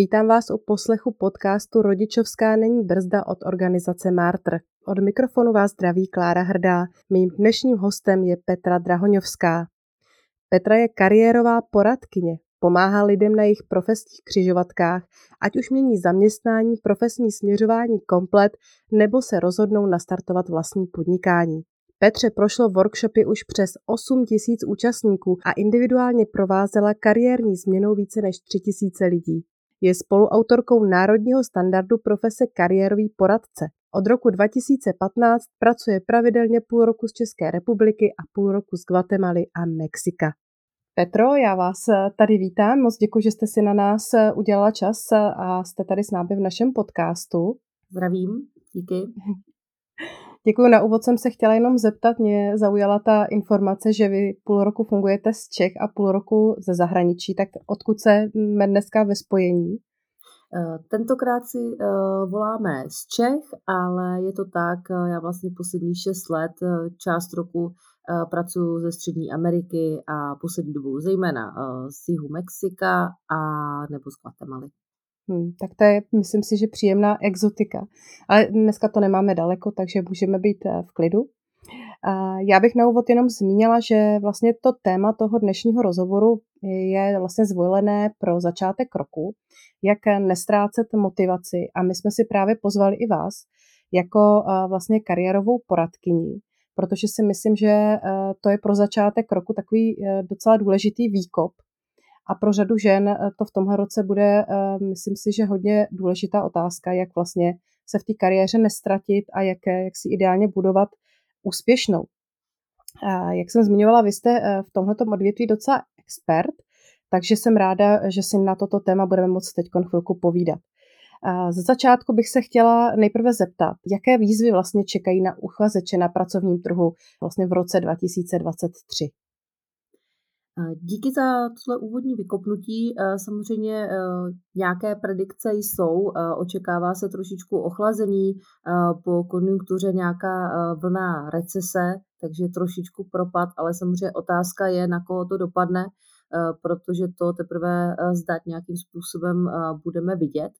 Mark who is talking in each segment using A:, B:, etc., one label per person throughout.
A: Vítám vás u poslechu podcastu Rodičovská není brzda od organizace Martr. Od mikrofonu vás zdraví Klára Hrdá. Mým dnešním hostem je Petra Drahoňovská. Petra je kariérová poradkyně, pomáhá lidem na jejich profesních křižovatkách, ať už mění zaměstnání, profesní směřování komplet, nebo se rozhodnou nastartovat vlastní podnikání. Petře prošlo workshopy už přes 8 tisíc účastníků a individuálně provázela kariérní změnou více než 3 tisíce lidí. Je spoluautorkou národního standardu profese kariérový poradce. Od roku 2015 pracuje pravidelně půl roku z České republiky a půl roku z Guatemaly a Mexika. Petro, já vás eh, tady vítám. Moc děkuji, že jste si na nás eh, udělala čas eh, a jste tady s námi v našem podcastu.
B: Zdravím, díky.
A: Děkuji. Na úvod jsem se chtěla jenom zeptat, mě zaujala ta informace, že vy půl roku fungujete z Čech a půl roku ze zahraničí, tak odkud se dneska ve spojení?
B: Eh, tentokrát si uh, voláme z Čech, ale je to tak, uh, já vlastně poslední šest let, část roku pracuji ze Střední Ameriky a poslední dobou zejména z jihu Mexika a nebo z Guatemaly.
A: Hmm, tak to je, myslím si, že příjemná exotika. Ale dneska to nemáme daleko, takže můžeme být eh, v klidu. Já bych na úvod jenom zmínila, že vlastně to téma toho dnešního rozhovoru je vlastně zvolené pro začátek roku, jak nestrácet motivaci. A my jsme si právě pozvali i vás jako eh, vlastně kariérovou poradkyni, protože si myslím, že eh, to je pro začátek roku takový docela důležitý výkop, a pro řadu žen eh, to v tomhle roce bude, eh, myslím si, že hodně důležitá otázka, jak vlastně se v té kariéře nestratit a jak, jak si ideálně budovat úspěšnou. Jak jsem zmiňovala, vy jste eh, v tomto odvětví docela expert, takže jsem ráda, že si na toto téma budeme moct teď chvilku povídat. Ze začátku bych se chtěla nejprve zeptat, jaké výzvy vlastně čekají na uchazeče na pracovním trhu vlastně v roce 2023.
B: Díky za tohle úvodní vykopnutí. Samozřejmě nějaké predikce jsou. Očekává se trošičku ochlazení po konjunktuře nějaká vlna recese, takže trošičku propad, ale samozřejmě otázka je, na koho to dopadne, protože to teprve zdát nějakým způsobem budeme vidět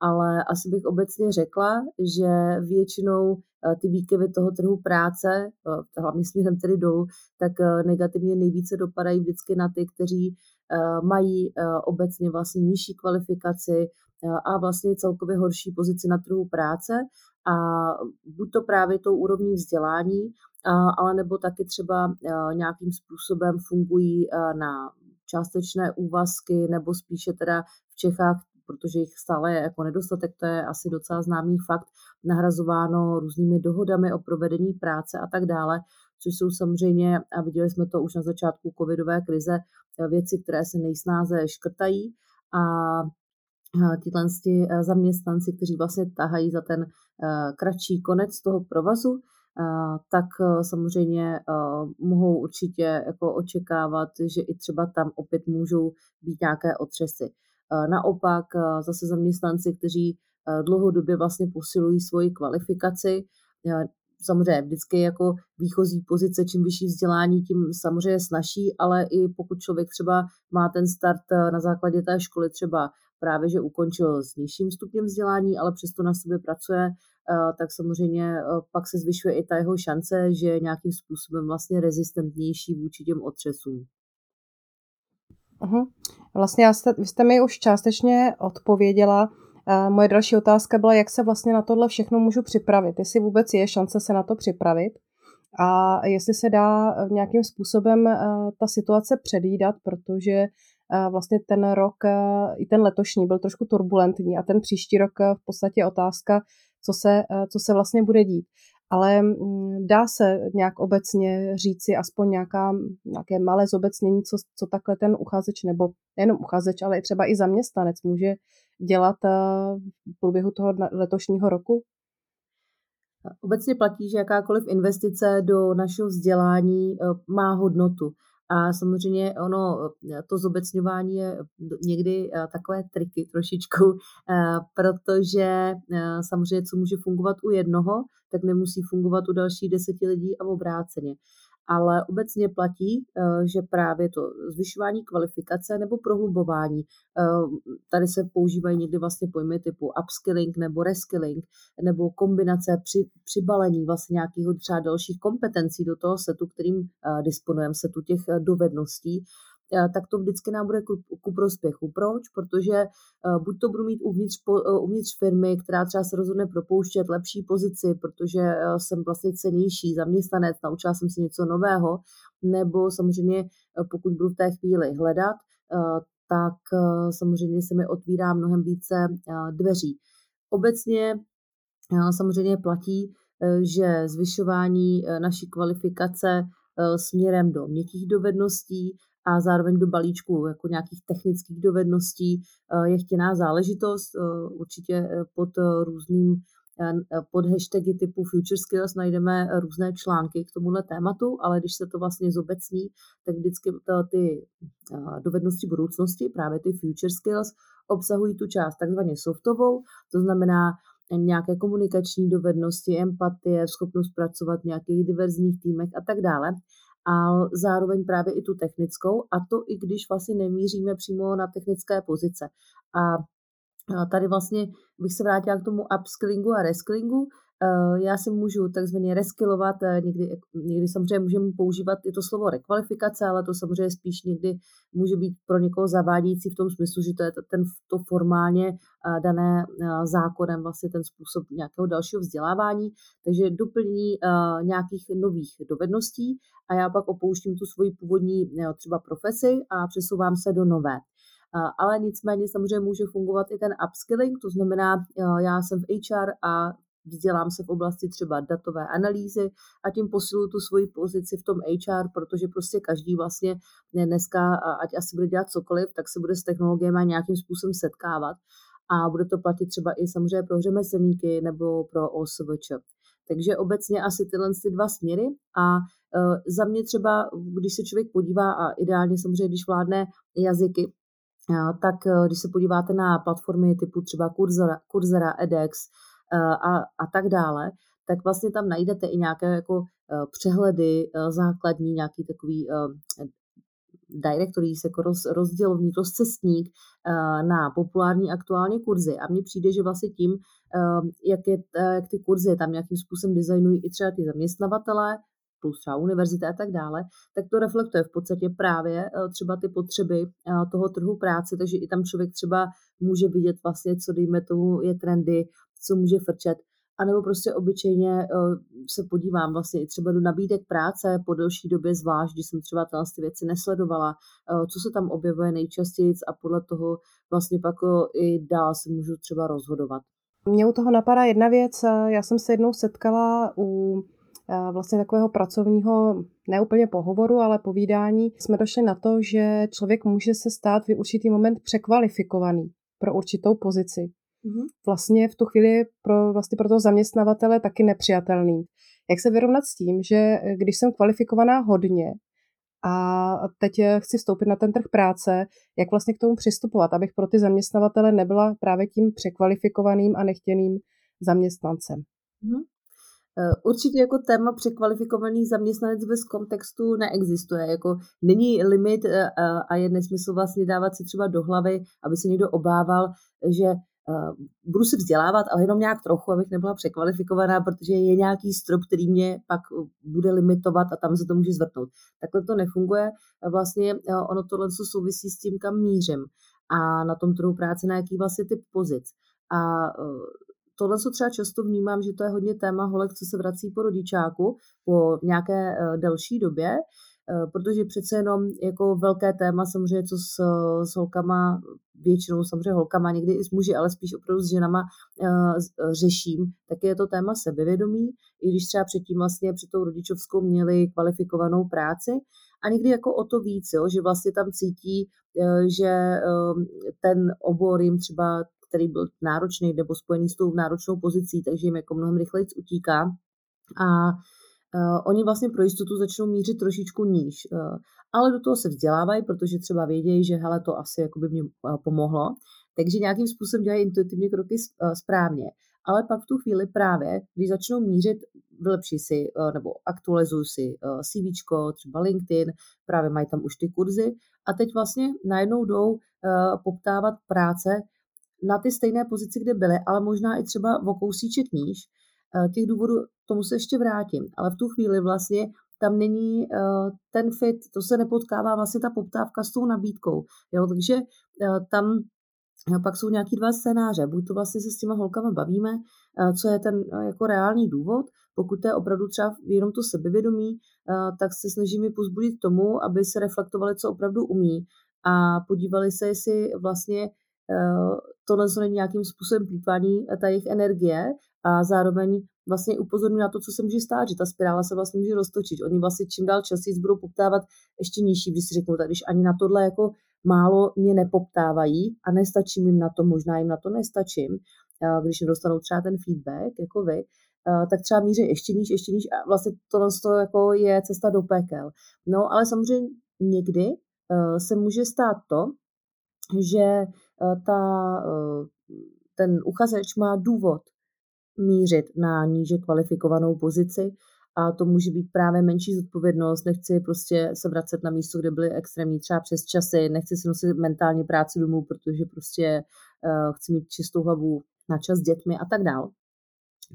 B: ale asi bych obecně řekla, že většinou eh, ty výkyvy toho trhu práce, eh, hlavně směrem tedy dolů, tak eh, negativně nejvíce dopadají vždycky na ty, kteří mají obecně vlastně nižší kvalifikaci a vlastně celkově horší pozici na trhu práce. A buď to právě tou úrovní vzdělání, ale nebo taky třeba nějakým způsobem fungují na částečné úvazky nebo spíše teda v Čechách protože jich stále je jako nedostatek, to je asi docela známý fakt, nahrazováno různými dohodami o provedení práce a tak dále, což jsou samozřejmě, a viděli jsme to už na začátku covidové krize, věci, které se nejsnáze škrtají a tyhle e, zaměstnanci, kteří vlastně tahají za ten e, kratší konec toho provazu, tak samozřejmě mohou určitě jako očekávat, že i třeba tam opět můžou být nějaké otřesy. Naopak zase zaměstnanci, kteří dlouhodobě vlastně posilují svoji kvalifikaci, samozřejmě vždycky jako výchozí pozice, čím vyšší vzdělání, tím samozřejmě snaží, ale i pokud člověk třeba má ten start na základě té školy třeba právě, že ukončil s nižším stupněm vzdělání, ale přesto na sobě pracuje, tak samozřejmě pak se zvyšuje i ta jeho šance, že je nějakým způsobem vlastně rezistentnější vůči těm otřesům.
A: Uh-huh. Vlastně já jste, vy jste mi už částečně odpověděla. Moje další otázka byla, jak se vlastně na tohle všechno můžu připravit. Jestli vůbec je šance se na to připravit a jestli se dá nějakým způsobem ta situace předvídat, protože vlastně ten rok, i ten letošní, byl trošku turbulentní a ten příští rok v podstatě otázka, co se, co se vlastně bude dít. Ale mm, dá se nějak obecně říci aspoň nějaká, nějaké malé zobecnění, co, co takhle ten uchazeč, nebo nejenom uchazeč, ale i třeba i zaměstnanec může dělat v průběhu toho letošního roku?
B: Obecně platí, že jakákoliv investice do našeho vzdělání má hodnotu. A samozřejmě ono, to zobecňování je někdy eh, takové triky trošičku, eh, protože eh, samozřejmě, co může fungovat u jednoho, tak nemusí fungovat u dalších deseti lidí a obráceně ale obecně platí, eh, že právě to zvyšování kvalifikace nebo prohlubování, eh, tady se používají někdy vlastně pojmy typu upskilling nebo reskilling, nebo kombinace při, přibalení vlastně nějakého třeba dalších kompetencí do toho setu, kterým eh, disponujeme, setu těch dovedností, tak to vždycky nám bude ku, ku prospěchu. Proč? Protože eh, buď to budu mít uvnitř, eh, uvnitř firmy, která třeba se rozhodne propouštět lepší pozici, protože jsem vlastně cenější zaměstnanec, naučila jsem si něco nového, nebo samozřejmě pokud budu v té chvíli hledat, tak samozřejmě se mi otvírá mnohem více dveří. Obecně samozřejmě platí, že zvyšování naší kvalifikace směrem do měkkých dovedností a zároveň do balíčku jako nějakých technických dovedností eh, je chtěná záležitost. Eh, určitě eh, pod různým pod hashtagy typu Future Skills najdeme různé články k tomuhle tématu, ale když se to vlastně zobecní, tak vždycky ty dovednosti budoucnosti, právě ty Future Skills, obsahují tu část takzvaně softovou, to znamená nějaké komunikační dovednosti, empatie, schopnost pracovat v nějakých diverzních týmech a tak dále a zároveň právě i tu technickou, a to i když vlastně nemíříme přímo na technické pozice. A tady vlastně bych se vrátila k tomu upskillingu a reskillingu, já si můžu takzvaně reskilovat, eh, někdy, někdy samozřejmě můžeme používat i to slovo rekvalifikace, ale to samozřejmě spíš někdy může být pro někoho zavádějící v tom smyslu, že to je ten, to formálně eh, dané zákonem vlastně ten způsob nějakého dalšího vzdělávání, takže doplnění nějakých nových dovedností a já pak opouštím tu svoji původní třeba profesi a přesouvám se do nové. Ale nicméně samozřejmě může fungovat i ten upskilling, to znamená, já jsem v HR a vzdělám se v oblasti třeba datové analýzy a tím posiluju tu svoji pozici v tom HR, protože prostě každý vlastně dneska, ať asi bude dělat cokoliv, tak se bude s technologiemi nějakým způsobem setkávat a bude to platit třeba i samozřejmě pro řemeslníky nebo pro OSVČ. Takže obecně asi tyhle ty dva směry a uh, za mě třeba, když se člověk podívá a ideálně samozřejmě, když vládne jazyky, tak e, když se podíváte na platformy typu třeba Kurzera, Kurzera edX, Eh, a, a tak dále, tak vlastně tam najdete i nějaké jako eh, přehledy eh, základní, nějaký takový directory, jako roz, rozdělovník, rozcestník na populární aktuálně kurzy. A mně přijde, že vlastně tím, jak, je, jak ty kurzy tam nějakým způsobem designují i třeba ty zaměstnavatele, plus třeba univerzita a tak dále, tak to reflektuje v podstatě právě třeba ty potřeby toho trhu práce, takže i tam člověk třeba může vidět vlastně, co dejme tomu je trendy, co může frčet. A nebo prostě obyčejně uh, se podívám vlastně i třeba do nabídek práce po delší době, zvlášť, když jsem třeba tyhle ty věci nesledovala, uh, co se tam objevuje nejčastěji a podle toho vlastně pak uh, i dál si můžu třeba rozhodovat.
A: Mně u toho napadá jedna věc. Já jsem se jednou setkala u vlastně takového pracovního, neúplně pohovoru, ale povídání. Jsme došli na to, že člověk může se stát v určitý moment překvalifikovaný pro určitou pozici. Mm-hmm. Vlastně v tu chvíli pro, vlastně pro toho zaměstnavatele taky nepřijatelný. Jak se vyrovnat s tím, že eh, když jsem kvalifikovaná hodně a teď eh, chci vstoupit na ten trh práce, jak vlastně k tomu přistupovat, abych pro ty zaměstnavatele nebyla právě tím překvalifikovaným a nechtěným zaměstnancem. Mm-hmm.
B: Určitě jako téma překvalifikovaný zaměstnanec bez kontextu neexistuje. Jako není limit a je nesmysl vlastně dávat si třeba do hlavy, aby se někdo obával, že budu se vzdělávat, ale jenom nějak trochu, abych nebyla překvalifikovaná, protože je nějaký strop, který mě pak bude limitovat a tam se to může zvrtnout. Takhle to nefunguje. Vlastně ono tohle souvisí s tím, kam mířím a na tom trhu práce, na jaký vlastně typ pozic. A tohle, co třeba často vnímám, že to je hodně téma holek, co se vrací po rodičáku po nějaké delší době, Eh, protože přece jenom jako velké téma samozřejmě, co s, s holkama, většinou samozřejmě holkama, někdy i s muži, ale spíš opravdu s ženama uh, řeším, tak je to téma sebevědomí, i když třeba předtím vlastně před tou rodičovskou měli kvalifikovanou práci a někdy jako o to víc, jo, že vlastně tam cítí, že ten obor jim třeba který byl náročný nebo spojený s tou náročnou pozicí, takže jim jako mnohem rychleji utíká. A oni vlastně pro jistotu začnou mířit trošičku níž, uh, ale do toho se vzdělávají, protože třeba vědějí, že hele, to asi jako by mě uh, pomohlo, takže nějakým způsobem dělají intuitivně kroky správně. Ale pak v tu chvíli právě, když začnou mířit, vylepší si nebo aktualizují si CV, třeba LinkedIn, právě mají tam už ty kurzy a teď vlastně najednou jdou poptávat práce na ty stejné pozici, kde byly, ale možná i třeba o kousíček níž, Eh, těch důvodů, tomu se ještě vrátím, ale v tu chvíli vlastně tam není uh, ten fit, to se nepotkává vlastně ta poptávka s tou nabídkou. Jo? Takže uh, tam pak jsou nějaký dva scénáře. Buď to vlastně se s těma holkama bavíme, co je ten jako reálný důvod, pokud to je opravdu třeba jenom to sebevědomí, tak se snažíme pozbudit tomu, aby se reflektovali, co opravdu umí a podívali se, jestli vlastně tohle není nějakým způsobem plýtvání ta jejich energie a zároveň vlastně upozorňuji na to, co se může stát, že ta spirála se vlastně může roztočit. Oni vlastně čím dál častěji budou poptávat ještě nižší, když si řeknou, tak když ani na tohle jako málo mě nepoptávají a nestačím jim na to, možná jim na to nestačím, když nedostanou třeba ten feedback, jako vy, tak třeba míří ještě níž, ještě níž a vlastně to jako je cesta do pekel. No ale samozřejmě někdy se může stát to, že ta, ten uchazeč má důvod mířit na níže kvalifikovanou pozici a to může být právě menší zodpovědnost, nechci prostě se vracet na místo, kde byly extrémní třeba přes časy, nechci si nosit mentální práci domů, protože prostě uh, chci mít čistou hlavu na čas s dětmi a tak dál.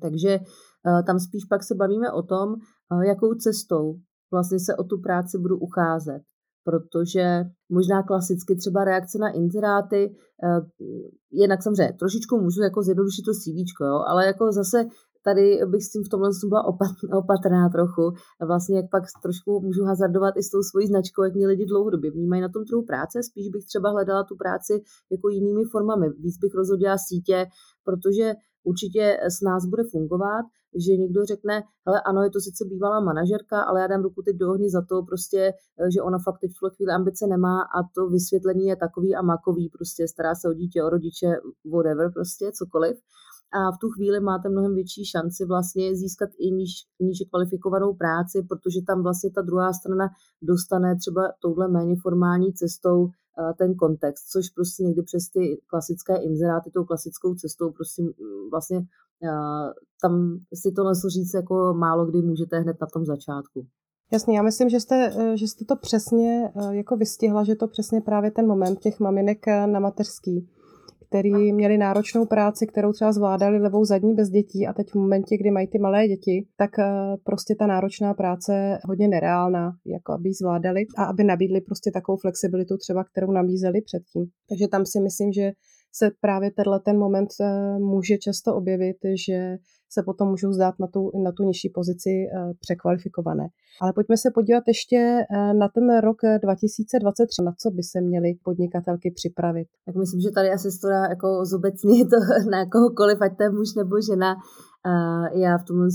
B: Takže uh, tam spíš pak se bavíme o tom, uh, jakou cestou vlastně se o tu práci budu ucházet protože možná klasicky třeba reakce na inzeráty, eh, jinak samozřejmě trošičku můžu jako zjednodušit to CV, jo, ale jako zase tady bych s tím v tomhle byla opatrná trochu. Vlastně jak pak trošku můžu hazardovat i s tou svojí značkou, jak mě lidi dlouhodobě vnímají na tom trhu práce. Spíš bych třeba hledala tu práci jako jinými formami. Víc bych rozhodila sítě, protože určitě s nás bude fungovat, že někdo řekne, hele ano, je to sice bývalá manažerka, ale já dám ruku teď do ohně za to prostě, že ona fakt teď v tuhle chvíli ambice nemá a to vysvětlení je takový a makový, prostě stará se o dítě, o rodiče, whatever, prostě cokoliv a v tu chvíli máte mnohem větší šanci vlastně získat i níž, níže kvalifikovanou práci, protože tam vlastně ta druhá strana dostane třeba touhle méně formální cestou eh, ten kontext, což prostě někdy přes ty klasické inzeráty, tou klasickou cestou prostě vlastně eh, tam si to nesl říct jako málo kdy můžete hned na tom začátku.
A: Jasně, já myslím, že jste, eh, že jste to přesně jako vystihla, že to přesně právě ten moment těch maminek na mateřský, který měli náročnou práci, kterou třeba zvládali levou zadní bez dětí a teď v momentě, kdy mají ty malé děti, tak eh, prostě ta náročná práce je hodně nereálná, jako aby ji zvládali a aby nabídli prostě takovou flexibilitu třeba, kterou nabízeli předtím. Takže tam si myslím, že se právě tenhle ten moment eh, může často objevit, že se potom můžou zdát na tu, na tu nižší pozici eh, překvalifikované. Ale pojďme se podívat ještě eh, na ten rok 2023, na co by se měly podnikatelky připravit.
B: Tak myslím, že tady asi to dá jako zobecně to na kohokoliv, ať to je muž nebo žena. Já v tomhle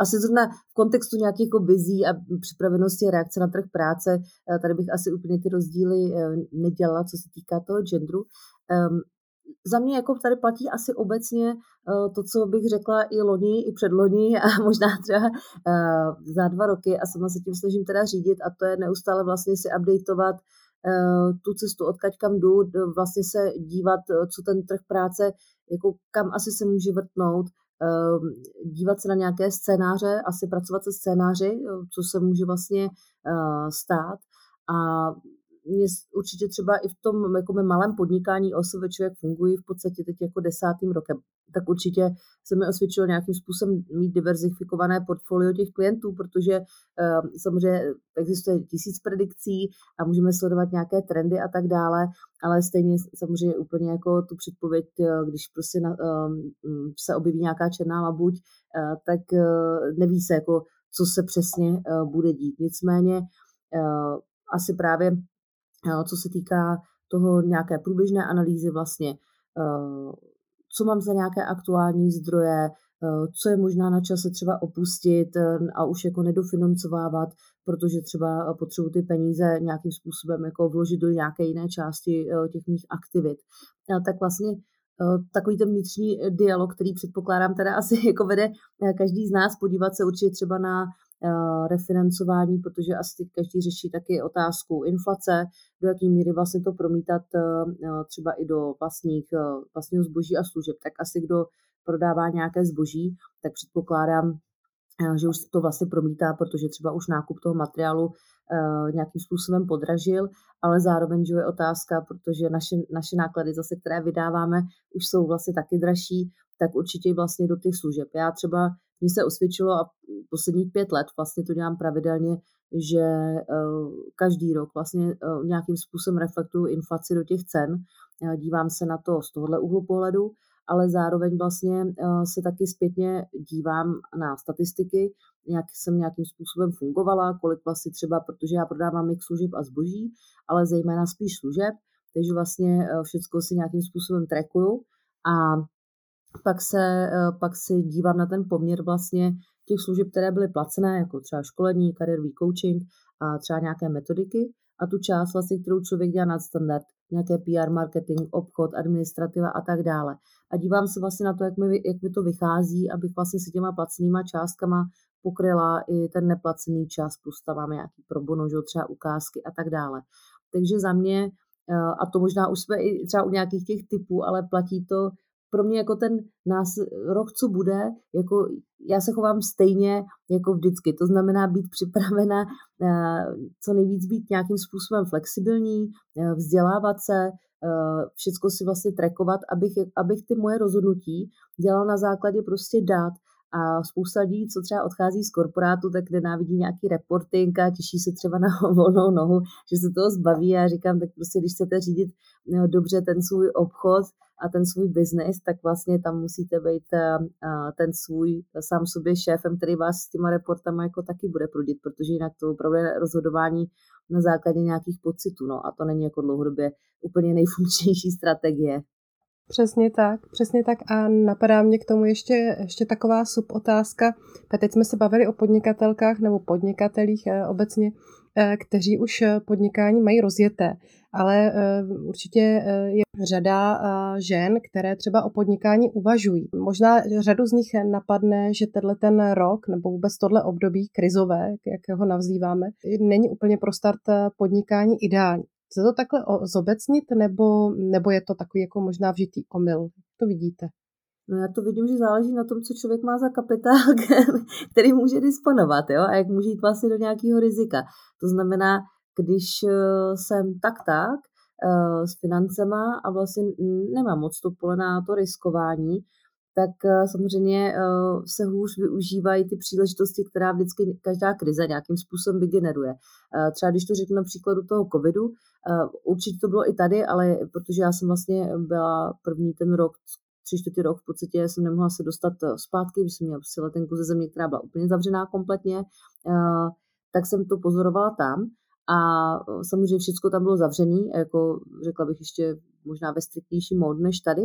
B: asi zrovna v kontextu nějakých jako bizí a připravenosti reakce na trh práce, tady bych asi úplně ty rozdíly nedělala, co se týká toho genderu. Za mě jako tady platí asi obecně uh, to, co bych řekla i loni, i předloni a možná třeba uh, za dva roky a sama se tím snažím teda řídit a to je neustále vlastně si updateovat uh, tu cestu, odkaď kam jdu, vlastně se dívat, co ten trh práce, jako kam asi se může vrtnout, dívat se na nějaké scénáře, asi pracovat se scénáři, co se může vlastně stát a mě určitě třeba i v tom jako malém podnikání OSVČ, jak fungují v podstatě teď jako desátým rokem, tak určitě se mi osvědčilo nějakým způsobem mít diverzifikované portfolio těch klientů, protože uh, samozřejmě existuje tisíc predikcí a můžeme sledovat nějaké trendy a tak dále, ale stejně samozřejmě úplně jako tu předpověď, když prostě na, uh, se objeví nějaká černá labuť, tak neví se jako, co se přesně bude dít. Nicméně asi právě co se týká toho nějaké průběžné analýzy vlastně, co mám za nějaké aktuální zdroje, co je možná na čase třeba opustit e, a už jako nedofinancovávat, protože třeba potřebuji ty peníze nějakým způsobem jako vložit do nějaké jiné části těch mých aktivit. Tak vlastně takový ten vnitřní dialog, který předpokládám teda asi jako vede každý z nás, podívat se určitě třeba na Eh, refinancování, protože asi teď každý řeší taky otázku inflace, do jaké míry vlastně to promítat eh, třeba i do vlastních, eh, vlastního zboží a služeb. Tak asi kdo prodává nějaké zboží, tak předpokládám, že už to vlastně promítá, protože třeba už nákup toho materiálu nějakým způsobem podražil, ale zároveň, že je otázka, protože naše, naše náklady zase, které vydáváme, už jsou vlastně taky dražší, tak určitě vlastně do těch služeb. Já třeba mně se osvědčilo a posledních pět let vlastně to dělám pravidelně, že eh, každý rok vlastně eh, nějakým způsobem reflektuju inflaci do těch cen. Eh, dívám se na to z tohohle úhlu pohledu, ale zároveň vlastně se taky zpětně dívám na statistiky, jak jsem nějakým způsobem fungovala, kolik vlastně třeba, protože já prodávám mix služeb a zboží, ale zejména spíš služeb, takže vlastně všechno si nějakým způsobem trackuju a pak se, eh, pak se dívám na ten poměr vlastně těch služeb, které byly placené, jako třeba školení, kariérový coaching a třeba nějaké metodiky a tu část vlastně, kterou člověk dělá nad standard, nějaké PR, marketing, obchod, administrativa a tak dále. A dívám se vlastně na to, jak mi, jak mi to vychází, abych vlastně si těma placenýma částkama pokryla i ten neplacený čas, plus tam máme nějaký probono, že třeba ukázky a tak dále. Takže za mě, eh, a to možná už jsme i třeba u nějakých těch typů, ale platí to pro mě jako ten nás, rok, co bude, jako já se chovám stejně jako vždycky. To znamená být připravena eh, co nejvíc být nějakým způsobem flexibilní, eh, vzdělávat se, eh, všechno si vlastně trackovat, abych, abych ty moje rozhodnutí dělala na základě prostě dát. A spousta lidí, co třeba odchází z korporátu, tak nenávidí nějaký reporting a těší se třeba na volnou nohu, že se toho zbaví. A já říkám, tak prostě, když chcete řídit dobře ten svůj obchod, a ten svůj biznis, tak vlastně tam musíte být eh, ten svůj sám sobě šéfem, který vás s těma reportama jako taky bude prudit, protože jinak to opravdu je rozhodování na základě nějakých pocitů, no a to není jako dlouhodobě úplně nejfunkčnější strategie.
A: Přesně tak, přesně tak a napadá mě k tomu ještě, ještě taková subotázka. Teď jsme se bavili o podnikatelkách nebo podnikatelích eh, obecně, eh, kteří už podnikání mají rozjeté ale eh, určitě eh, je řada eh, žen, které třeba o podnikání uvažují. Možná řadu z nich napadne, že tenhle ten rok nebo vůbec tohle období krizové, jak ho nazýváme, není úplně pro start podnikání ideální. Chce to takhle zobecnit, nebo, nebo je to takový jako možná vžitý omyl? To vidíte?
B: No já to vidím, že záleží na tom, co člověk má za kapitál, který může disponovat, jo, a jak může jít vlastně do nějakého rizika. To znamená, když eh, jsem tak tak eh, s financema a vlastně nemám moc to pole na to riskování, tak eh, samozřejmě se hůř využívají ty příležitosti, která vždycky každá krize nějakým způsobem vygeneruje. Třeba když to řeknu na příkladu toho covidu, určitě to bylo i tady, ale protože já jsem vlastně byla první ten rok, tři čtvrtý rok v podstatě jsem nemohla se dostat zpátky, když jsem měla prostě letenku ze země, která byla úplně zavřená kompletně, tak jsem to pozorovala tam a samozřejmě všechno tam bylo zavřené, jako řekla bych ještě možná ve striktnějším módu než tady.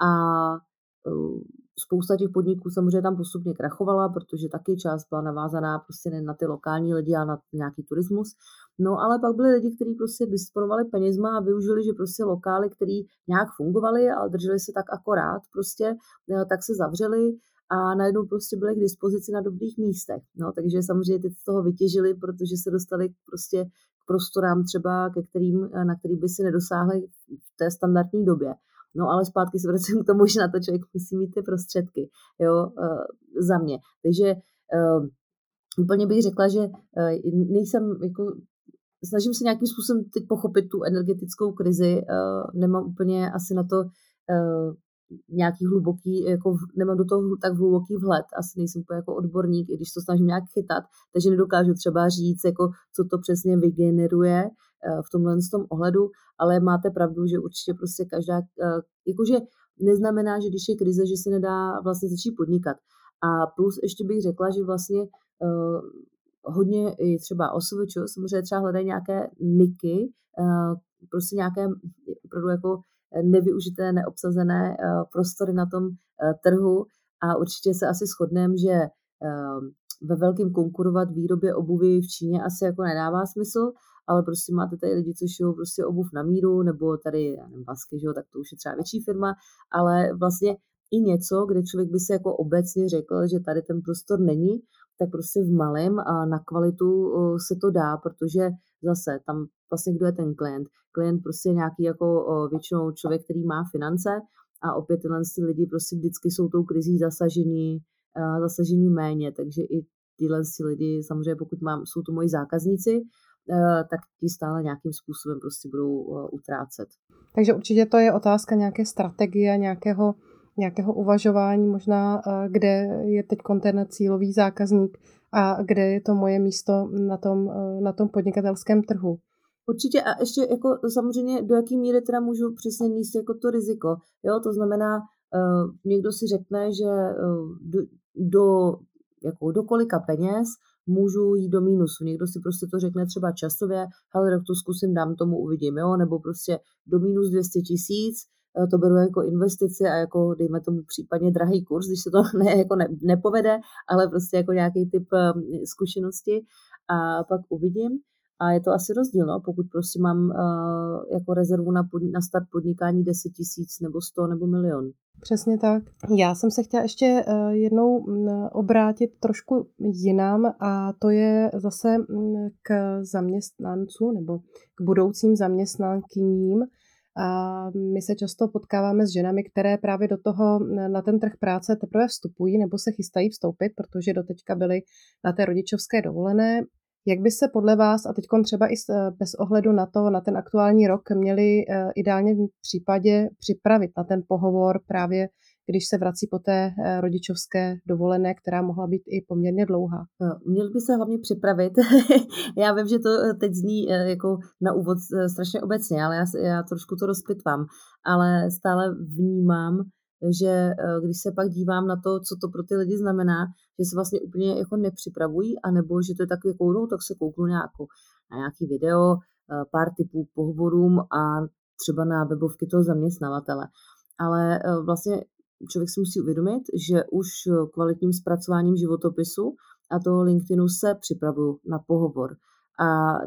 B: A spousta těch podniků samozřejmě tam postupně krachovala, protože taky část byla navázaná prostě ne na ty lokální lidi, a na nějaký turismus. No ale pak byli lidi, kteří prostě disponovali penězma a využili, že prostě lokály, které nějak fungovaly, ale drželi se tak akorát, prostě e, tak se zavřeli a najednou prostě byly k dispozici na dobrých místech. No, takže samozřejmě teď z toho vytěžili, protože se dostali prostě k prostorám třeba, ke kterým, na který by si nedosáhli v té standardní době. No ale zpátky se vracím k tomu, že na to člověk musí mít ty prostředky, jo, uh, za mě. Takže uh, úplně bych řekla, že uh, nejsem jako snažím se nějakým způsobem teď pochopit tu energetickou krizi. Nemám úplně asi na to nějaký hluboký, jako nemám do toho tak hluboký vhled, asi nejsem úplně jako odborník, i když to snažím nějak chytat, takže nedokážu třeba říct, jako co to přesně vygeneruje v tomhle tom ohledu, ale máte pravdu, že určitě prostě každá, uh, jakože neznamená, že když je krize, že se nedá vlastně začít podnikat. A plus ještě bych řekla, že vlastně uh, hodně i třeba OSVČ, samozřejmě třeba hledají nějaké niky, prostě nějaké opravdu jako nevyužité, neobsazené prostory na tom trhu a určitě se asi shodneme, že ve velkém konkurovat výrobě obuvy v Číně asi jako nedává smysl, ale prostě máte tady lidi, co šijou prostě obuv na míru, nebo tady, já nevím, vasky, že jo, tak to už je třeba větší firma, ale vlastně i něco, kde člověk by se jako obecně řekl, že tady ten prostor není, tak prostě v malém a na kvalitu se to dá, protože zase tam vlastně kdo je ten klient. Klient prostě nějaký jako většinou člověk, který má finance a opět tyhle lidi prostě vždycky jsou tou krizí zasažení, zasažení méně, takže i tyhle lidi, samozřejmě pokud mám, jsou to moji zákazníci, tak ti stále nějakým způsobem prostě budou utrácet.
A: Takže určitě to je otázka nějaké strategie, nějakého nějakého uvažování možná, eh, kde je teď ten cílový zákazník a kde je to moje místo na tom, eh, na tom podnikatelském trhu.
B: Určitě a ještě jako samozřejmě do jaký míry teda můžu přesně níst jako to riziko. Jo, to znamená, uh, někdo si řekne, že uh, do, do, jako do kolika peněz můžu jít do mínusu. Někdo si prostě to řekne třeba časově, hele, rok to zkusím, dám tomu, uvidím, jo, nebo prostě do minus 200 tisíc, Eh, to beru jako investici a jako dejme tomu případně drahý kurz, když se to ne, jako ne, nepovede, ale prostě jako nějaký typ eh, zkušenosti a pak uvidím. A je to asi rozdíl, no? pokud prostě mám uh, jako rezervu na, pod, na start podnikání 10 tisíc nebo 100 nebo milion.
A: Přesně tak. Já jsem se chtěla ještě uh, jednou mm, obrátit trošku jinam a to je zase mm, k zaměstnancům nebo k budoucím zaměstnankyním, a my se často potkáváme s ženami, které právě do toho, na ten trh práce teprve vstupují nebo se chystají vstoupit, protože doteďka byly na té rodičovské dovolené. Jak by se podle vás, a teď třeba i bez ohledu na to, na ten aktuální rok, měli eh, ideálně v případě připravit na ten pohovor právě když se vrací po té eh, rodičovské dovolené, která mohla být i poměrně dlouhá.
B: Měl by se hlavně připravit. já vím, že to eh, teď zní jako na úvod strašně obecně, ale já, já trošku to rozpitvám. Ale stále vnímám, že když se pak dívám na to, co to pro ty lidi znamená, že se vlastně úplně jako nepřipravují, anebo že to je takový jako, no, tak se kouknu nějakou, na nějaký video, pár typů pohovorům a třeba na webovky toho zaměstnavatele. Ale vlastně člověk si musí uvědomit, že už kvalitním zpracováním životopisu a toho LinkedInu se připravuju na pohovor. A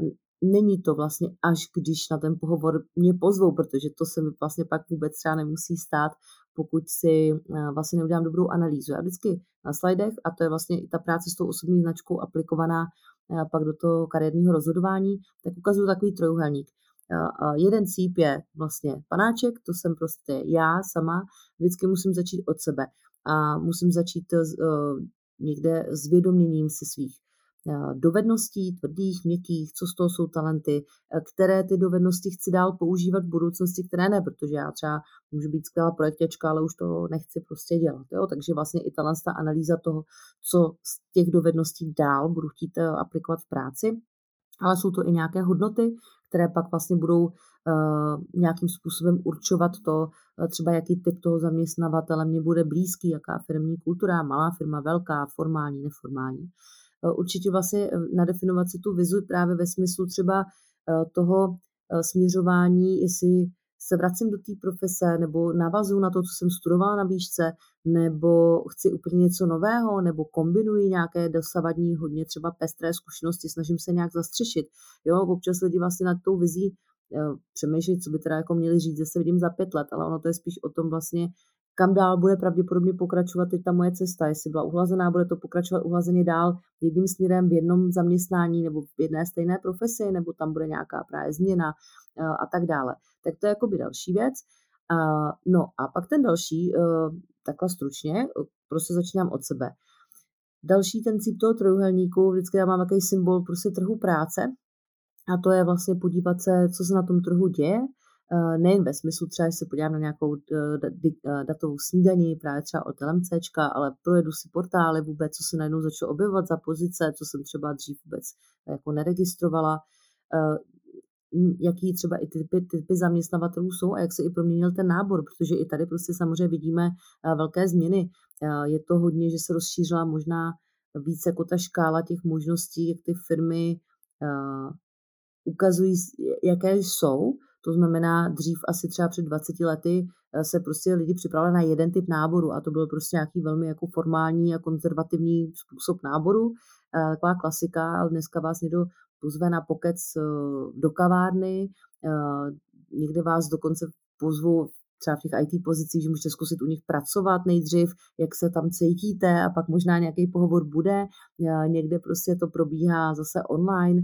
B: není to vlastně až když na ten pohovor mě pozvou, protože to se mi vlastně pak vůbec třeba nemusí stát, pokud si eh, vlastně neudělám dobrou analýzu. Já vždycky na slidech, a to je vlastně i ta práce s tou osobní značkou aplikovaná eh, pak do toho kariérního rozhodování, tak ukazuju takový trojuhelník. Jeden cíp je vlastně panáček, to jsem prostě já sama, vždycky musím začít od sebe a musím začít eh, někde s vědoměním si svých eh, dovedností, tvrdých, měkkých, co z toho jsou talenty, eh, které ty dovednosti chci dál používat v budoucnosti, které ne, protože já třeba můžu být skvělá projektěčka, ale už to nechci prostě dělat. Jo? Takže vlastně i ta analýza toho, co z těch dovedností dál budu chtít aplikovat v práci, ale jsou to i nějaké hodnoty, které pak vlastně budou uh, nějakým způsobem určovat to, třeba jaký typ toho zaměstnavatele mě bude blízký, jaká firmní kultura, malá firma, velká, formální, neformální. Uh, určitě vlastně nadefinovat si tu vizu právě ve smyslu třeba uh, toho směřování, jestli se vracím do té profese nebo navazuju na to, co jsem studovala na výšce, nebo chci úplně něco nového, nebo kombinuji nějaké dosavadní hodně třeba pestré zkušenosti, snažím se nějak zastřešit. Jo, občas lidi vlastně nad tou vizí eh, přemýšlí, co by teda jako měli říct, že se vidím za pět let, ale ono to je spíš o tom vlastně, kam dál bude pravděpodobně pokračovat teď ta moje cesta. Jestli byla uhlazená, bude to pokračovat uhlazeně dál jedním směrem v jednom zaměstnání nebo v jedné stejné profesi, nebo tam bude nějaká právě změna eh, a tak dále. Tak to je jakoby další věc. No a pak ten další, eh, takhle stručně, prostě začínám od sebe. Další ten cíp toho trojuhelníku, vždycky já mám takový symbol prostě trhu práce, A to je vlastně podívat se, co se na tom trhu děje, Eh, nejen ve smyslu třeba, že se podívám na nějakou eh, eh, datovou snídaní, právě třeba od LMCčka, ale projedu si portály vůbec, co se najednou začalo objevovat za pozice, co jsem třeba dřív vůbec jako neregistrovala, jaký třeba i typy, typy zaměstnavatelů jsou a jak se i proměnil ten nábor, protože i tady prostě samozřejmě vidíme velké změny. Je to hodně, že se rozšířila možná víc jako ta škála těch možností, jak ty firmy ukazují, jaké jsou, to znamená, dřív asi třeba před 20 lety eh, se prostě lidi připravili na jeden typ náboru a to byl prostě nějaký velmi jako formální a konzervativní způsob náboru, eh, taková klasika, ale dneska vás někdo pozve na pokec eh, do kavárny, někde vás dokonce pozvu třeba v těch IT pozicích, že můžete zkusit u nich pracovat nejdřív, jak se tam cítíte a pak možná nějaký pohovor bude, někde prostě to probíhá zase online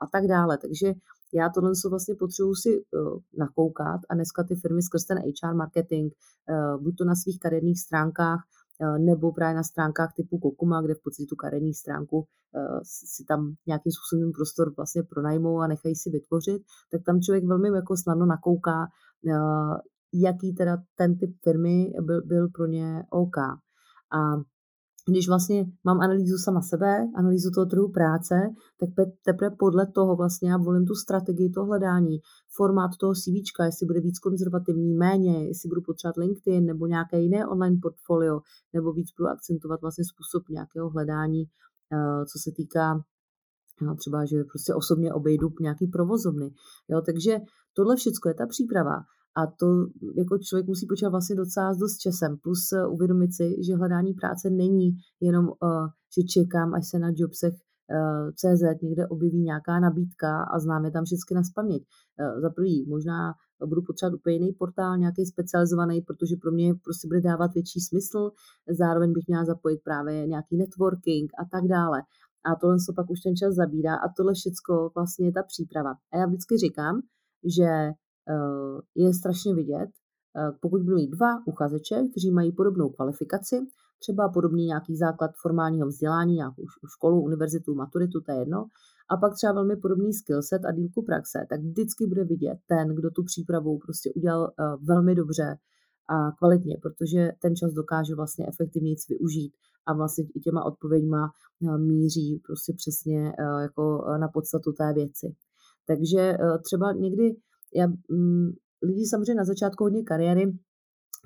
B: a tak dále. Takže já tohle vlastně potřebuji si uh, nakoukat a dneska ty firmy skrz ten HR marketing, uh, buď to na svých kariérních stránkách, uh, nebo právě na stránkách typu Kokuma, kde v podstatě tu kariérní stránku si tam nějakým způsobem prostor vlastně pronajmou a nechají si vytvořit, tak tam člověk velmi jako snadno nakouká, jaký teda ten typ firmy byl, byl pro ně OK. A když vlastně mám analýzu sama sebe, analýzu toho trhu práce, tak teprve podle toho vlastně já volím tu strategii toho hledání, formát toho CV, jestli bude víc konzervativní, méně, jestli budu potřebovat LinkedIn nebo nějaké jiné online portfolio, nebo víc budu akcentovat vlastně způsob nějakého hledání, eh, co se týká no, třeba, že prostě osobně obejdu nějaký provozovny. Jo, takže tohle všechno je ta příprava. A to jako člověk musí počítat vlastně docela dost časem. Plus uh, uvědomit si, že hledání práce není jenom, uh, že čekám, až se na jobsech uh, CZ někde objeví nějaká nabídka a známe tam všechny na spaměť. Za prvý, možná budu potřebovat úplně jiný portál, nějaký specializovaný, protože pro mě prostě bude dávat větší smysl. Zároveň bych měla zapojit právě nějaký networking a tak dále. A tohle se pak už ten čas zabírá a tohle všechno vlastně je ta příprava. A já vždycky říkám, že Eh, je strašně vidět, eh, pokud budu mít dva uchazeče, kteří mají podobnou kvalifikaci, třeba podobný nějaký základ formálního vzdělání, nějakou školu, univerzitu, maturitu, to je jedno, a pak třeba velmi podobný skillset a dílku praxe, tak vždycky bude vidět ten, kdo tu přípravu prostě udělal eh, velmi dobře a kvalitně, protože ten čas dokáže vlastně efektivně využít a vlastně i těma odpověďma míří prostě přesně jako na podstatu té věci. Takže třeba někdy já, mm, lidi samozřejmě na začátku hodně kariéry,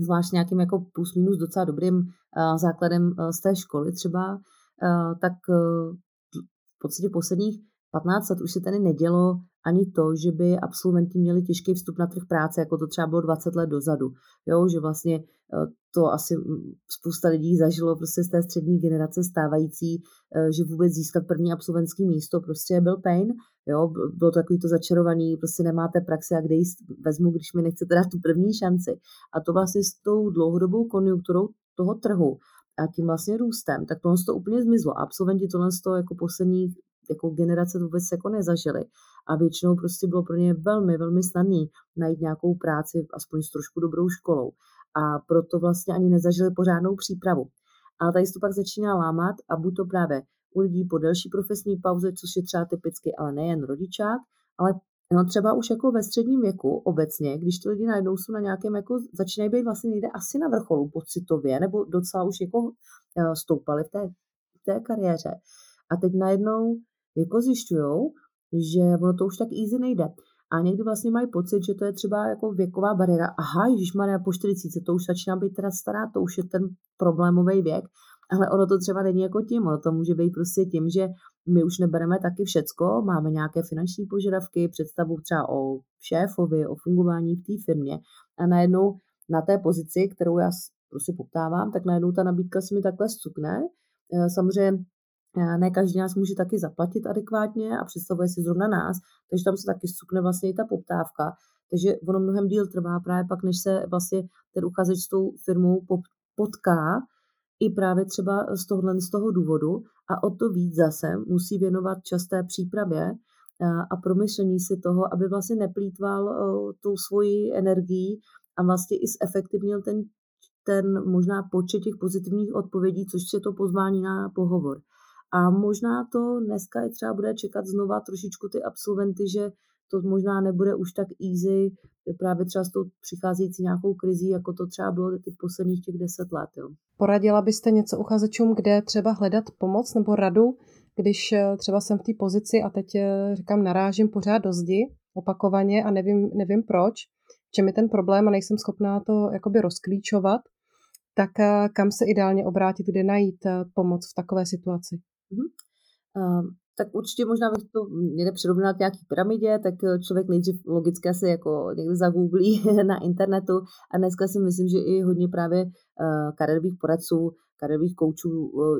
B: zvlášť nějakým jako plus minus docela dobrým uh, základem uh, z té školy třeba, uh, tak uh, v podstatě posledních 15 let už se tady nedělo ani to, že by absolventi měli těžký vstup na trh práce, jako to třeba bylo 20 let dozadu. Jo, že vlastně eh, to asi spousta lidí zažilo prostě z té střední generace stávající, eh, že vůbec získat první absolventský místo prostě byl pain. Jo, bylo to takový to začarovaný, prostě nemáte praxi a kde ji vezmu, když mi nechcete dát tu první šanci. A to vlastně s tou dlouhodobou konjunkturou toho trhu a tím vlastně růstem, tak tohle to úplně zmizlo. Absolventi tohle to jako posledních jako generace vůbec jako nezažili. A většinou prostě bylo pro ně velmi, velmi snadné najít nějakou práci, aspoň s trošku dobrou školou. A proto vlastně ani nezažili pořádnou přípravu. A tady se to pak začíná lámat a buď to právě u lidí po delší profesní pauze, což je třeba typicky, ale nejen rodičák, ale No třeba už jako ve středním věku obecně, když ty lidi najednou jsou na nějakém, jako začínají být vlastně někde asi na vrcholu pocitově, nebo docela už jako eh, stoupali v té, v té kariéře. A teď najednou jako zjišťují, že ono to už tak easy nejde. A někdy vlastně mají pocit, že to je třeba jako věková bariéra. Aha, Ježíš má po 40, to už začíná být teda stará, to už je ten problémový věk. Ale ono to třeba není jako tím, ono to může být prostě tím, že my už nebereme taky všecko, máme nějaké finanční požadavky, představu třeba o šéfovi, o fungování v té firmě a najednou na té pozici, kterou já prostě poptávám, tak najednou ta nabídka se mi takhle zcukne. Eh, samozřejmě ne každý nás může taky zaplatit adekvátně a představuje si zrovna nás, takže tam se taky sukne vlastně i ta poptávka. Takže ono mnohem díl trvá právě pak, než se vlastně ten uchazeč s tou firmou potká, i právě třeba z tohohle z toho důvodu a o to víc zase musí věnovat časté přípravě a promyšlení si toho, aby vlastně neplýtval tou svoji energií a vlastně i zefektivnil ten, ten možná počet těch pozitivních odpovědí, což je to pozvání na pohovor. A možná to dneska i třeba bude čekat znova trošičku ty absolventy, že to možná nebude už tak easy právě třeba s tou přicházející nějakou krizí, jako to třeba bylo ty posledních těch deset let. Jo.
A: Poradila byste něco uchazečům, kde třeba hledat pomoc nebo radu, když eh, třeba jsem v té pozici a teď eh, říkám, narážím pořád do zdi opakovaně a nevím, nevím proč, čem je ten problém a nejsem schopná to jakoby rozklíčovat, tak eh, kam se ideálně obrátit, kde najít pomoc v takové situaci? Mm-hmm.
B: Uh, tak určitě možná bych to někde přirovnat nějaký pyramidě, tak člověk nejdřív logicky asi jako někde zagooglí na internetu a dneska si myslím, že i hodně právě uh, kariérových poradců, kariérových koučů uh,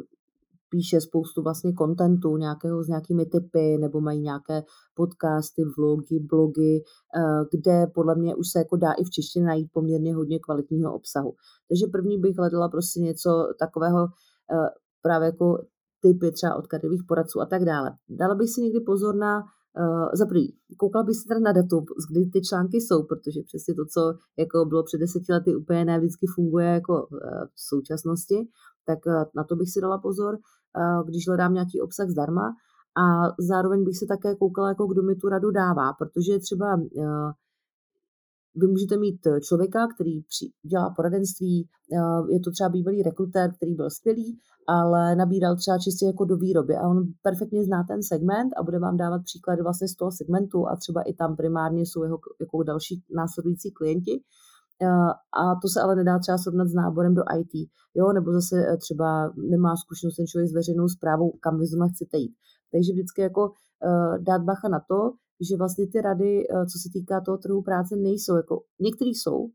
B: píše spoustu vlastně kontentu nějakého s nějakými typy nebo mají nějaké podcasty, vlogy, blogy, eh, kde podle mě už se jako dá i v češtině najít poměrně hodně kvalitního obsahu. Takže první bych hledala prostě něco takového eh, právě jako typy třeba od kariérových poradců a tak dále. Dala bych si někdy pozor na Uh, za prvý, koukala bych si teda na datum, kdy ty články jsou, protože přesně to, co jako bylo před deseti lety, úplně ne vždycky funguje jako uh, v současnosti, tak uh, na to bych si dala pozor když hledám nějaký obsah zdarma. A zároveň bych se také koukala, jako kdo mi tu radu dává, protože třeba vy můžete mít člověka, který dělá poradenství, je to třeba bývalý rekrutér, který byl skvělý, ale nabíral třeba čistě jako do výroby a on perfektně zná ten segment a bude vám dávat příklady vlastně z toho segmentu a třeba i tam primárně jsou jeho jako další následující klienti a to se ale nedá třeba srovnat s náborem do IT, jo, nebo zase třeba nemá zkušenost ten člověk s veřejnou zprávou, kam vy zrovna chcete jít. Takže vždycky jako dát bacha na to, že vlastně ty rady, uh, co se týká toho trhu práce, nejsou, jako některý jsou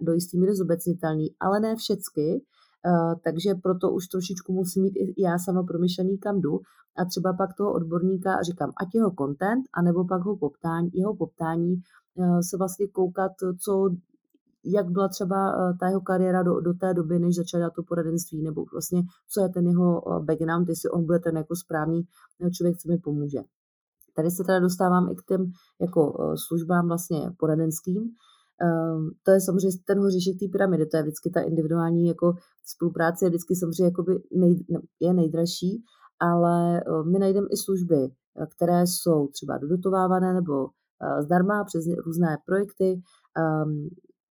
B: do jistý míry zobecnitelný, ale ne všecky, Uh, takže proto už trošičku musím mít i já sama promyšlený, kam jdu a třeba pak toho odborníka říkám, ať jeho content, anebo pak ho poptání, jeho poptání uh, se vlastně koukat, co jak byla třeba eh, ta jeho kariéra do, do té doby, než začal dělat to poradenství, nebo vlastně co je ten jeho eh, background, jestli on bude ten jako správný eh, člověk, co mi pomůže. Tady se teda dostávám i k těm jako službám vlastně poradenským. Um, to je samozřejmě ten hoříšek té pyramidy, to je vždycky ta individuální jako spolupráce, je vždycky samozřejmě jakoby nej, je nejdražší, ale my najdeme i služby, které jsou třeba dodotovávané nebo zdarma přes různé projekty. Um,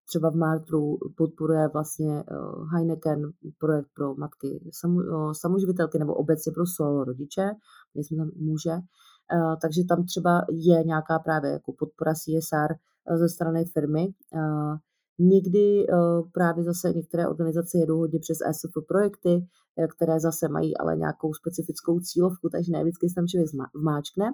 B: Třeba v Martru podporuje vlastně eh, Heineken projekt pro matky samoživitelky nebo obecně pro solo rodiče, jsme tam muže. Eh, takže tam třeba je nějaká právě jako podpora CSR eh, ze strany firmy. Někdy právě zase některé organizace jedou hodně přes ESF projekty, které zase mají ale nějakou specifickou cílovku, takže ne vždycky se tam člověk vmáčkne.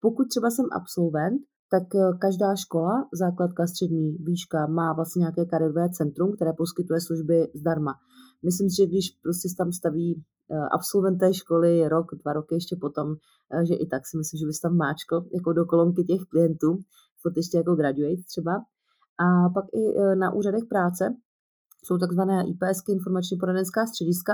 B: Pokud třeba jsem absolvent, tak eh, každá škola, základka, střední, výška, má vlastně nějaké kariérové centrum, které poskytuje služby zdarma. Myslím si, že když prostě tam staví eh, absolventé školy rok, dva roky ještě potom, eh, že i tak si myslím, že bys tam máčkl jako do kolonky těch klientů, furt ještě jako graduate třeba. A pak i na úřadech práce jsou takzvané IPSky, informační poradenská střediska,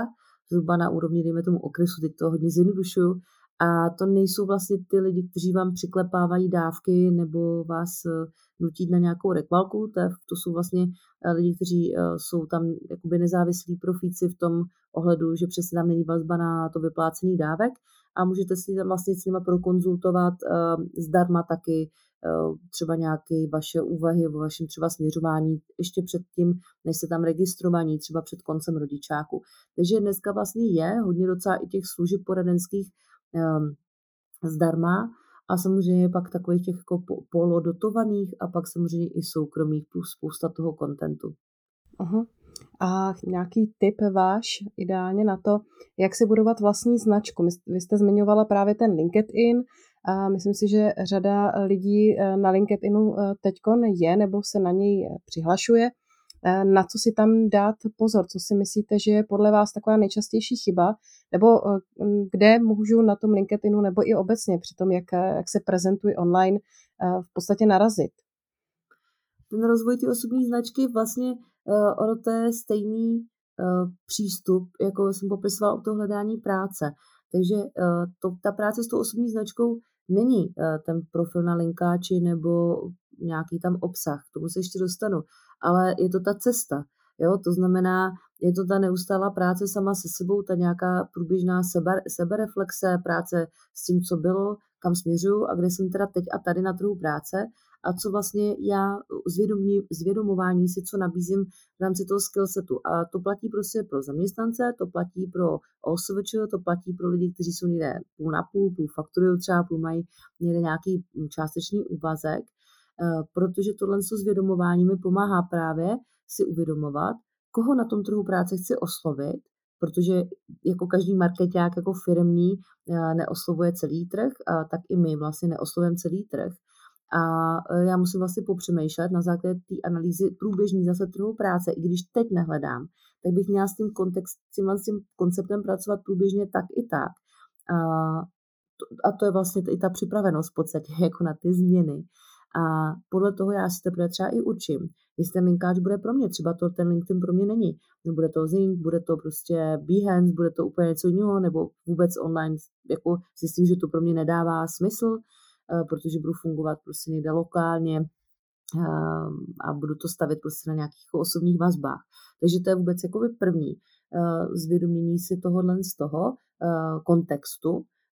B: zhruba na úrovni, dejme tomu okresu, teď to hodně zjednodušuju, a to nejsou vlastně ty lidi, kteří vám přiklepávají dávky nebo vás eh, nutí na nějakou rekvalku. To, jsou vlastně eh, lidi, kteří eh, jsou tam jakoby nezávislí profíci v tom ohledu, že přesně tam není vazba na to vyplácený dávek a můžete si tam vlastně s nimi prokonzultovat zdarma taky třeba nějaké vaše úvahy o vašem třeba směřování ještě předtím, než se tam registrovaní, třeba před koncem rodičáku. Takže dneska vlastně je hodně docela i těch služeb poradenských zdarma a samozřejmě pak takových těch jako polodotovaných a pak samozřejmě i soukromých plus spousta toho kontentu.
A: Uh-huh. A nějaký tip váš ideálně na to, jak si budovat vlastní značku? Vy jste zmiňovala právě ten LinkedIn a myslím si, že řada lidí eh, na LinkedInu eh, teďkon je nebo se na něj eh, přihlašuje. Eh, na co si tam dát pozor, co si myslíte, že je podle vás taková nejčastější chyba, nebo eh, kde můžu na tom LinkedInu nebo i obecně při tom, jak, eh, jak se prezentuji online, v podstatě narazit?
B: Ten rozvoj ty osobní značky vlastně ono to je stejný přístup, jako jsem popisoval o to hledání práce. Takže to, ta práce s tou osobní značkou není ten profil na linkáči nebo nějaký tam obsah, k tomu se ještě dostanu, ale je to ta cesta. Jo? To znamená, je to ta neustálá práce sama se sebou, ta nějaká průběžná sebe, sebereflexe, práce s tím, co bylo, kam směřuju a kde jsem teda teď a tady na trhu práce a co vlastně já zvědomí, zvědomování si, co nabízím v rámci toho skillsetu. A to platí prostě pro zaměstnance, to platí pro OSVČ, to platí pro lidi, kteří jsou někde půl na půl, půl fakturují třeba, půl mají někde nějaký částečný úvazek, protože tohle zvědomování mi pomáhá právě si uvědomovat, koho na tom trhu práce chci oslovit, protože jako každý marketák jako firmní eh, neoslovuje celý trh, tak i my vlastně neoslovujeme celý trh. A e, já musím vlastně popřemýšlet na základě té analýzy průběžný zase trhu práce, i když teď nehledám, tak bych měla s tím, kontext, s tím konceptem pracovat průběžně tak i tak. A to, a to je vlastně i ta připravenost v podstatě jako na ty změny. A podle toho já si teprve třeba i učím, jestli ten linkáč bude pro mě, třeba to ten LinkedIn pro mě není. Bude to Zing, bude to prostě Behance, bude to úplně něco jiného, nebo vůbec online, jako zjistím, že to pro mě nedává smysl, Eh, protože budu fungovat prostě někde lokálně ehm, a budu to stavět prostě na nějakých osobních vazbách. Takže to je vůbec jakoby první eh, zvědomění si tohohle z toho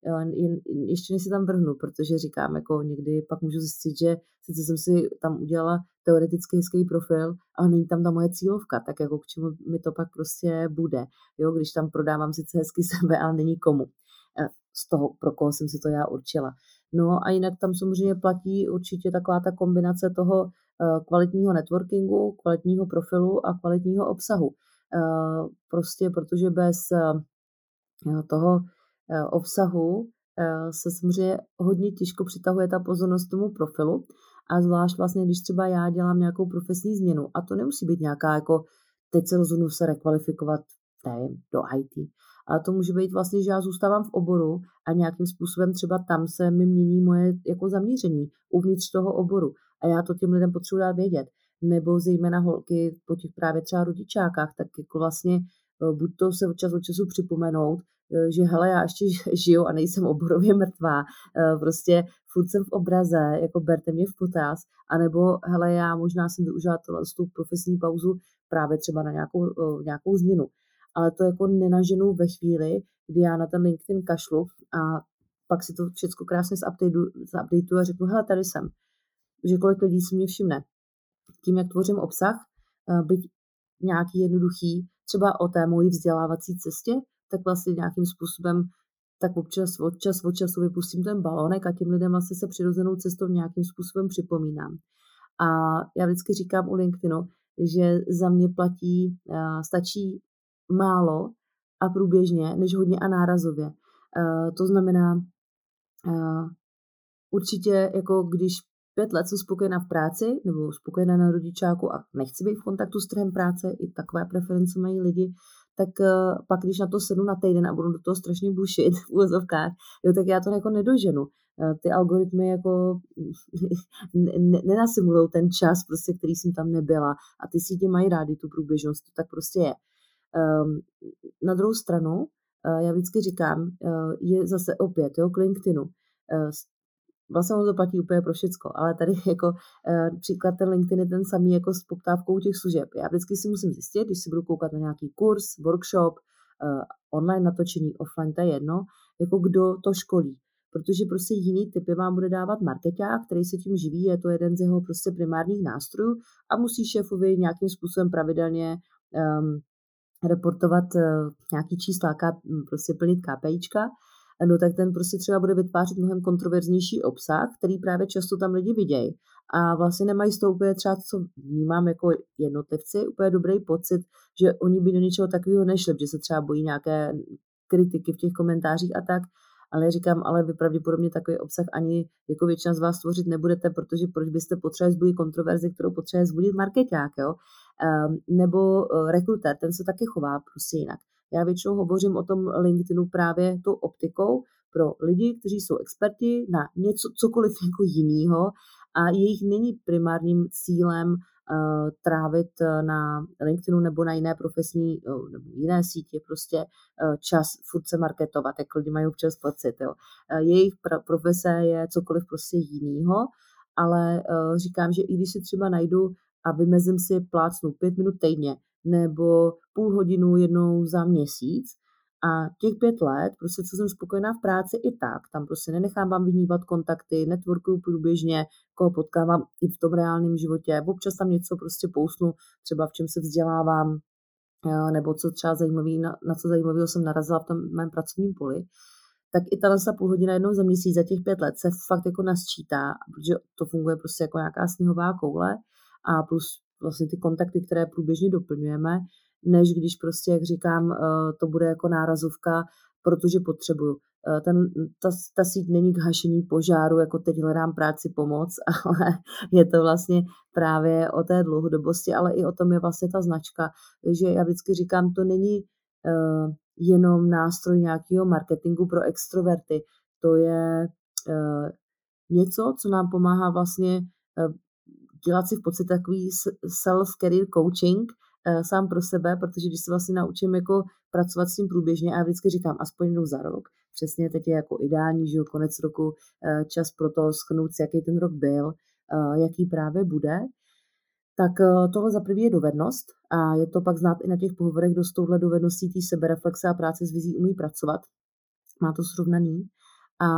B: eh, kontextu, ještě než se tam vrhnu, protože říkám, jako někdy pak můžu zjistit, že sice jsem si tam udělala teoreticky hezký profil, ale není tam ta moje cílovka, tak jako k čemu mi to pak prostě bude, jo, když tam prodávám sice hezky sebe, ale není komu z toho, pro koho jsem si to já určila. No a jinak tam samozřejmě platí určitě taková ta kombinace toho eh, kvalitního networkingu, kvalitního profilu a kvalitního obsahu. Eh, prostě protože bez eh, toho obsahu se samozřejmě hodně těžko přitahuje ta pozornost tomu profilu a zvlášť vlastně, když třeba já dělám nějakou profesní změnu a to nemusí být nějaká jako teď se rozhodnu se rekvalifikovat nevím, do IT, a to může být vlastně, že já zůstávám v oboru a nějakým způsobem třeba tam se mi mění moje jako zaměření uvnitř toho oboru. A já to těm lidem potřebuji dát vědět. Nebo zejména holky po těch právě třeba rodičákách, tak jako vlastně eh, buď to se od čas od času připomenout, eh, že hele, já ještě žiju a nejsem oborově mrtvá, eh, prostě furt jsem v obraze, jako berte mě v potaz, anebo hele, já možná jsem využila tu profesní pauzu právě třeba na nějakou, nějakou změnu ale to jako nenaženu ve chvíli, kdy já na ten LinkedIn kašlu a pak si to všechno krásně zupdateu a řeknu, hele, tady jsem. Že kolik lidí si mě všimne. Tím, jak tvořím obsah, eh, byť nějaký jednoduchý, třeba o té mojí vzdělávací cestě, tak vlastně nějakým způsobem tak občas od čas od času vypustím ten balónek a těm lidem vlastně se přirozenou cestou nějakým způsobem připomínám. A já vždycky říkám u LinkedInu, že za mě platí, eh, stačí málo a průběžně, než hodně a nárazově. Uh, to znamená, uh, určitě jako když pět let jsem spokojená v práci nebo spokojená na rodičáku a nechci být v kontaktu s trhem práce, i takové preference mají lidi, tak uh, pak když na to sedu na týden a budu do toho strašně bušit v úvozovkách, jo, tak já to jako nedoženu. Uh, ty algoritmy jako nenasimulují ten čas, prostě, který jsem tam nebyla a ty sítě mají rádi tu průběžnost, to tak prostě je. Um, na druhou stranu, uh, já vždycky říkám, je zase opět, jo, k LinkedInu. Uh, vlastně ono to platí úplně pro všecko, ale tady jako uh, příklad ten LinkedIn je ten samý jako s poptávkou těch služeb. Já vždycky si musím zjistit, když si budu koukat na nějaký kurz, workshop, uh, online natočený, offline, to je jedno, jako kdo to školí. Protože prostě jiný typy vám bude dávat marketák, který se tím živí, je to jeden z jeho prostě primárních nástrojů a musí šéfovi nějakým způsobem pravidelně um, reportovat eh, nějaký čísla, prostě plnit KPIčka, no tak ten prostě třeba bude vytvářet mnohem kontroverznější obsah, který právě často tam lidi vidějí. A vlastně nemají z toho úplně třeba, co vnímám jako jednotlivci, úplně dobrý pocit, že oni by do něčeho takového nešli, že se třeba bojí nějaké kritiky v těch komentářích a tak. Ale říkám, ale vy pravděpodobně takový obsah ani jako většina z vás tvořit nebudete, protože proč byste potřebovali zbudit kontroverzi, kterou potřebuje zbudit marketák, jo? Um, nebo uh, rekruter, ten se taky chová prostě jinak. Já většinou hovořím o tom LinkedInu právě tou optikou pro lidi, kteří jsou experti na něco, cokoliv jako jiného a jejich není primárním cílem uh, trávit eh, na LinkedInu nebo na jiné profesní uh, nebo jiné sítě prostě uh, čas furt se marketovat, jak lidi mají občas pocit. Jo. Jejich pra- profese je cokoliv prostě jiného, ale říkám, že i když si třeba najdu a vymezím si plácnu pět minut týdně nebo půl hodinu jednou za měsíc. A těch pět let, prostě co jsem spokojená v práci i tak, tam prostě nenechám vám vyhnívat kontakty, networkuju průběžně, koho potkávám i v tom reálném životě. Občas tam něco prostě pousnu, třeba v čem se vzdělávám, nebo co třeba zajímavý, na, na co zajímavého jsem narazila v tom mém pracovním poli tak i ta půl hodina jednou za měsíc za těch pět let se fakt jako nasčítá, protože to funguje prostě jako nějaká sněhová koule a plus vlastně ty kontakty, které průběžně doplňujeme, než když prostě, jak říkám, eh, to bude jako nárazovka, protože potřebuju. Eh, ten, ta, ta síť není k hašení požáru, jako teď hledám práci pomoc, ale je to vlastně právě o té dlouhodobosti, ale i o tom je vlastně ta značka. Takže já vždycky říkám, to není uh, jenom nástroj nějakého marketingu pro extroverty. To je uh, něco, co nám pomáhá vlastně dělat si v podstatě takový self-career coaching uh, sám pro sebe, protože když se vlastně naučím jako pracovat s tím průběžně, a já vždycky říkám aspoň jednou za rok, přesně teď je jako ideální, že konec roku, uh, čas pro to schnout si, jaký ten rok byl, uh, jaký právě bude, tak eh, tohle za prvý je dovednost a je to pak znát i na těch pohovorech, kdo s touhle dovedností té sebereflexe a práce s vizí umí pracovat. Má to srovnaný. A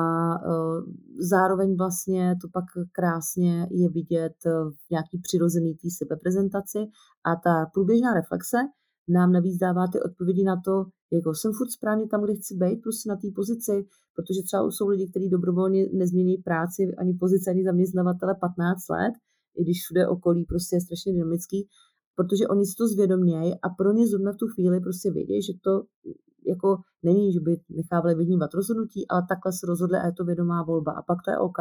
B: uh, zároveň vlastně to pak krásně je vidět v nějaký přirozený té sebeprezentaci a ta průběžná reflexe nám navíc dává ty odpovědi na to, jako jsem furt správně tam, kde chci být, prostě na té pozici, protože třeba jsou lidi, kteří dobrovolně nezmění práci, ani pozici, ani zaměstnavatele 15 let i když všude okolí prostě je strašně dynamický, protože oni si to zvědomějí a pro ně zrovna v tu chvíli prostě vědí, že to jako není, že by nechávali vyhnívat rozhodnutí, ale takhle se rozhodli a je to vědomá volba. A pak to je OK.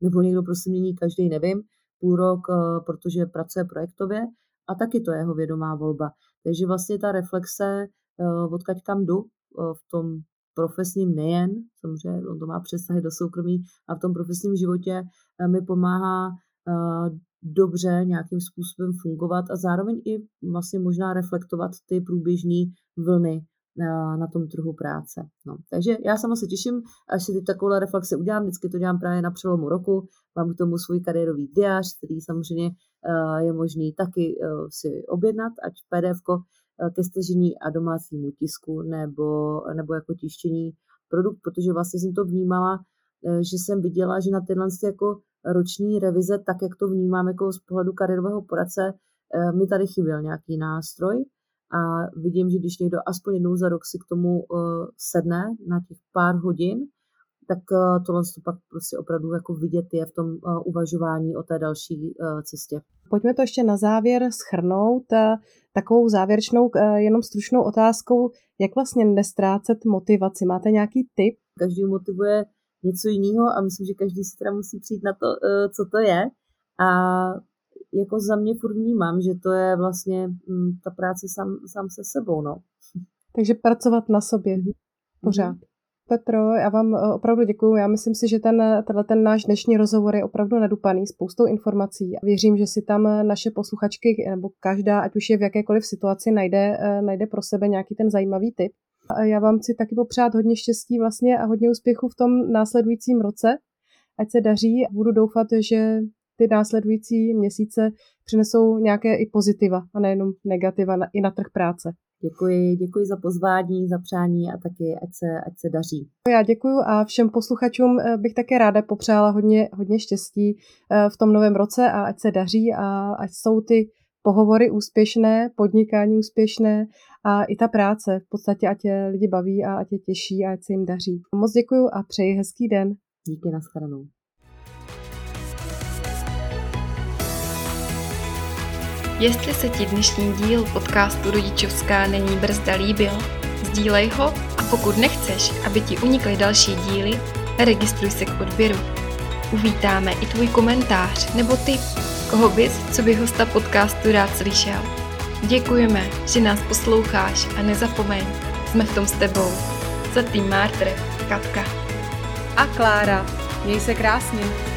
B: Nebo někdo prostě mění každý, nevím, půl rok, eh, protože pracuje projektově a taky to je jeho vědomá volba. Takže vlastně ta reflexe, eh, odkaď kam jdu eh, v tom profesním nejen, samozřejmě on to má přesahy do soukromí a v tom profesním životě mi pomáhá dobře nějakým způsobem fungovat a zároveň i vlastně možná reflektovat ty průběžné vlny na, tom trhu práce. No. Takže já sama se těším, až si takovou reflexi udělám, vždycky to dělám právě na přelomu roku, mám k tomu svůj kariérový diář, který samozřejmě uh, je možný taky uh, si objednat, ať pdf uh, ke stažení a domácímu tisku nebo, nebo jako tištění produkt, protože vlastně jsem to vnímala, že jsem viděla, že na tyhle jako roční revize, tak jak to vnímám jako z pohledu kariérového poradce, eh, mi tady chyběl nějaký nástroj a vidím, že když někdo aspoň jednou za rok si k tomu eh, sedne na těch pár hodin, tak eh, tohle to pak prostě opravdu jako vidět je v tom uvažování o té další cestě.
A: Pojďme to ještě na závěr schrnout takovou závěrečnou, jenom stručnou otázkou, jak vlastně nestrácet motivaci. Máte nějaký tip?
B: Každý motivuje něco jiného a myslím, že každý si teda musí přijít na to, eh, co to je. A jako za mě furt vnímám, že to je vlastně mm, ta práce sám, sám se sebou, no.
A: Takže pracovat na sobě mm-hmm. pořád. Petro, já vám eh, opravdu děkuji. Já myslím si, že ten, tenhle ten náš dnešní rozhovor je opravdu nadupaný spoustou informací. Věřím, že si tam naše posluchačky, nebo každá, ať už je v jakékoliv situaci, najde, eh, najde pro sebe nějaký ten zajímavý tip. A já vám chci taky popřát hodně štěstí vlastně a hodně úspěchu v tom následujícím roce. Ať se daří a budu doufat, že ty následující měsíce přinesou nějaké i pozitiva a nejenom negativa na, i na trh práce.
B: Děkuji, děkuji za pozvání, za přání a taky ať se, ať se daří.
A: Já děkuji a všem posluchačům eh, bych také ráda popřála hodně, hodně štěstí eh, v tom novém roce a ať se daří a ať jsou ty pohovory úspěšné, podnikání úspěšné a i ta práce v podstatě, ať je lidi baví a ať je těší a ať se jim daří. Moc děkuji a přeji hezký den.
B: Díky, nashledanou.
C: Jestli se ti dnešní díl podcastu Rodičovská není brzda líbil, sdílej ho a pokud nechceš, aby ti unikly další díly, registruj se k odběru. Uvítáme i tvůj komentář nebo tip koho bys, co by hosta podcastu rád slyšel. Děkujeme, že nás posloucháš a nezapomeň, jsme v tom s tebou. Za tým Mártr, Katka.
A: A Klára. Měj se krásně.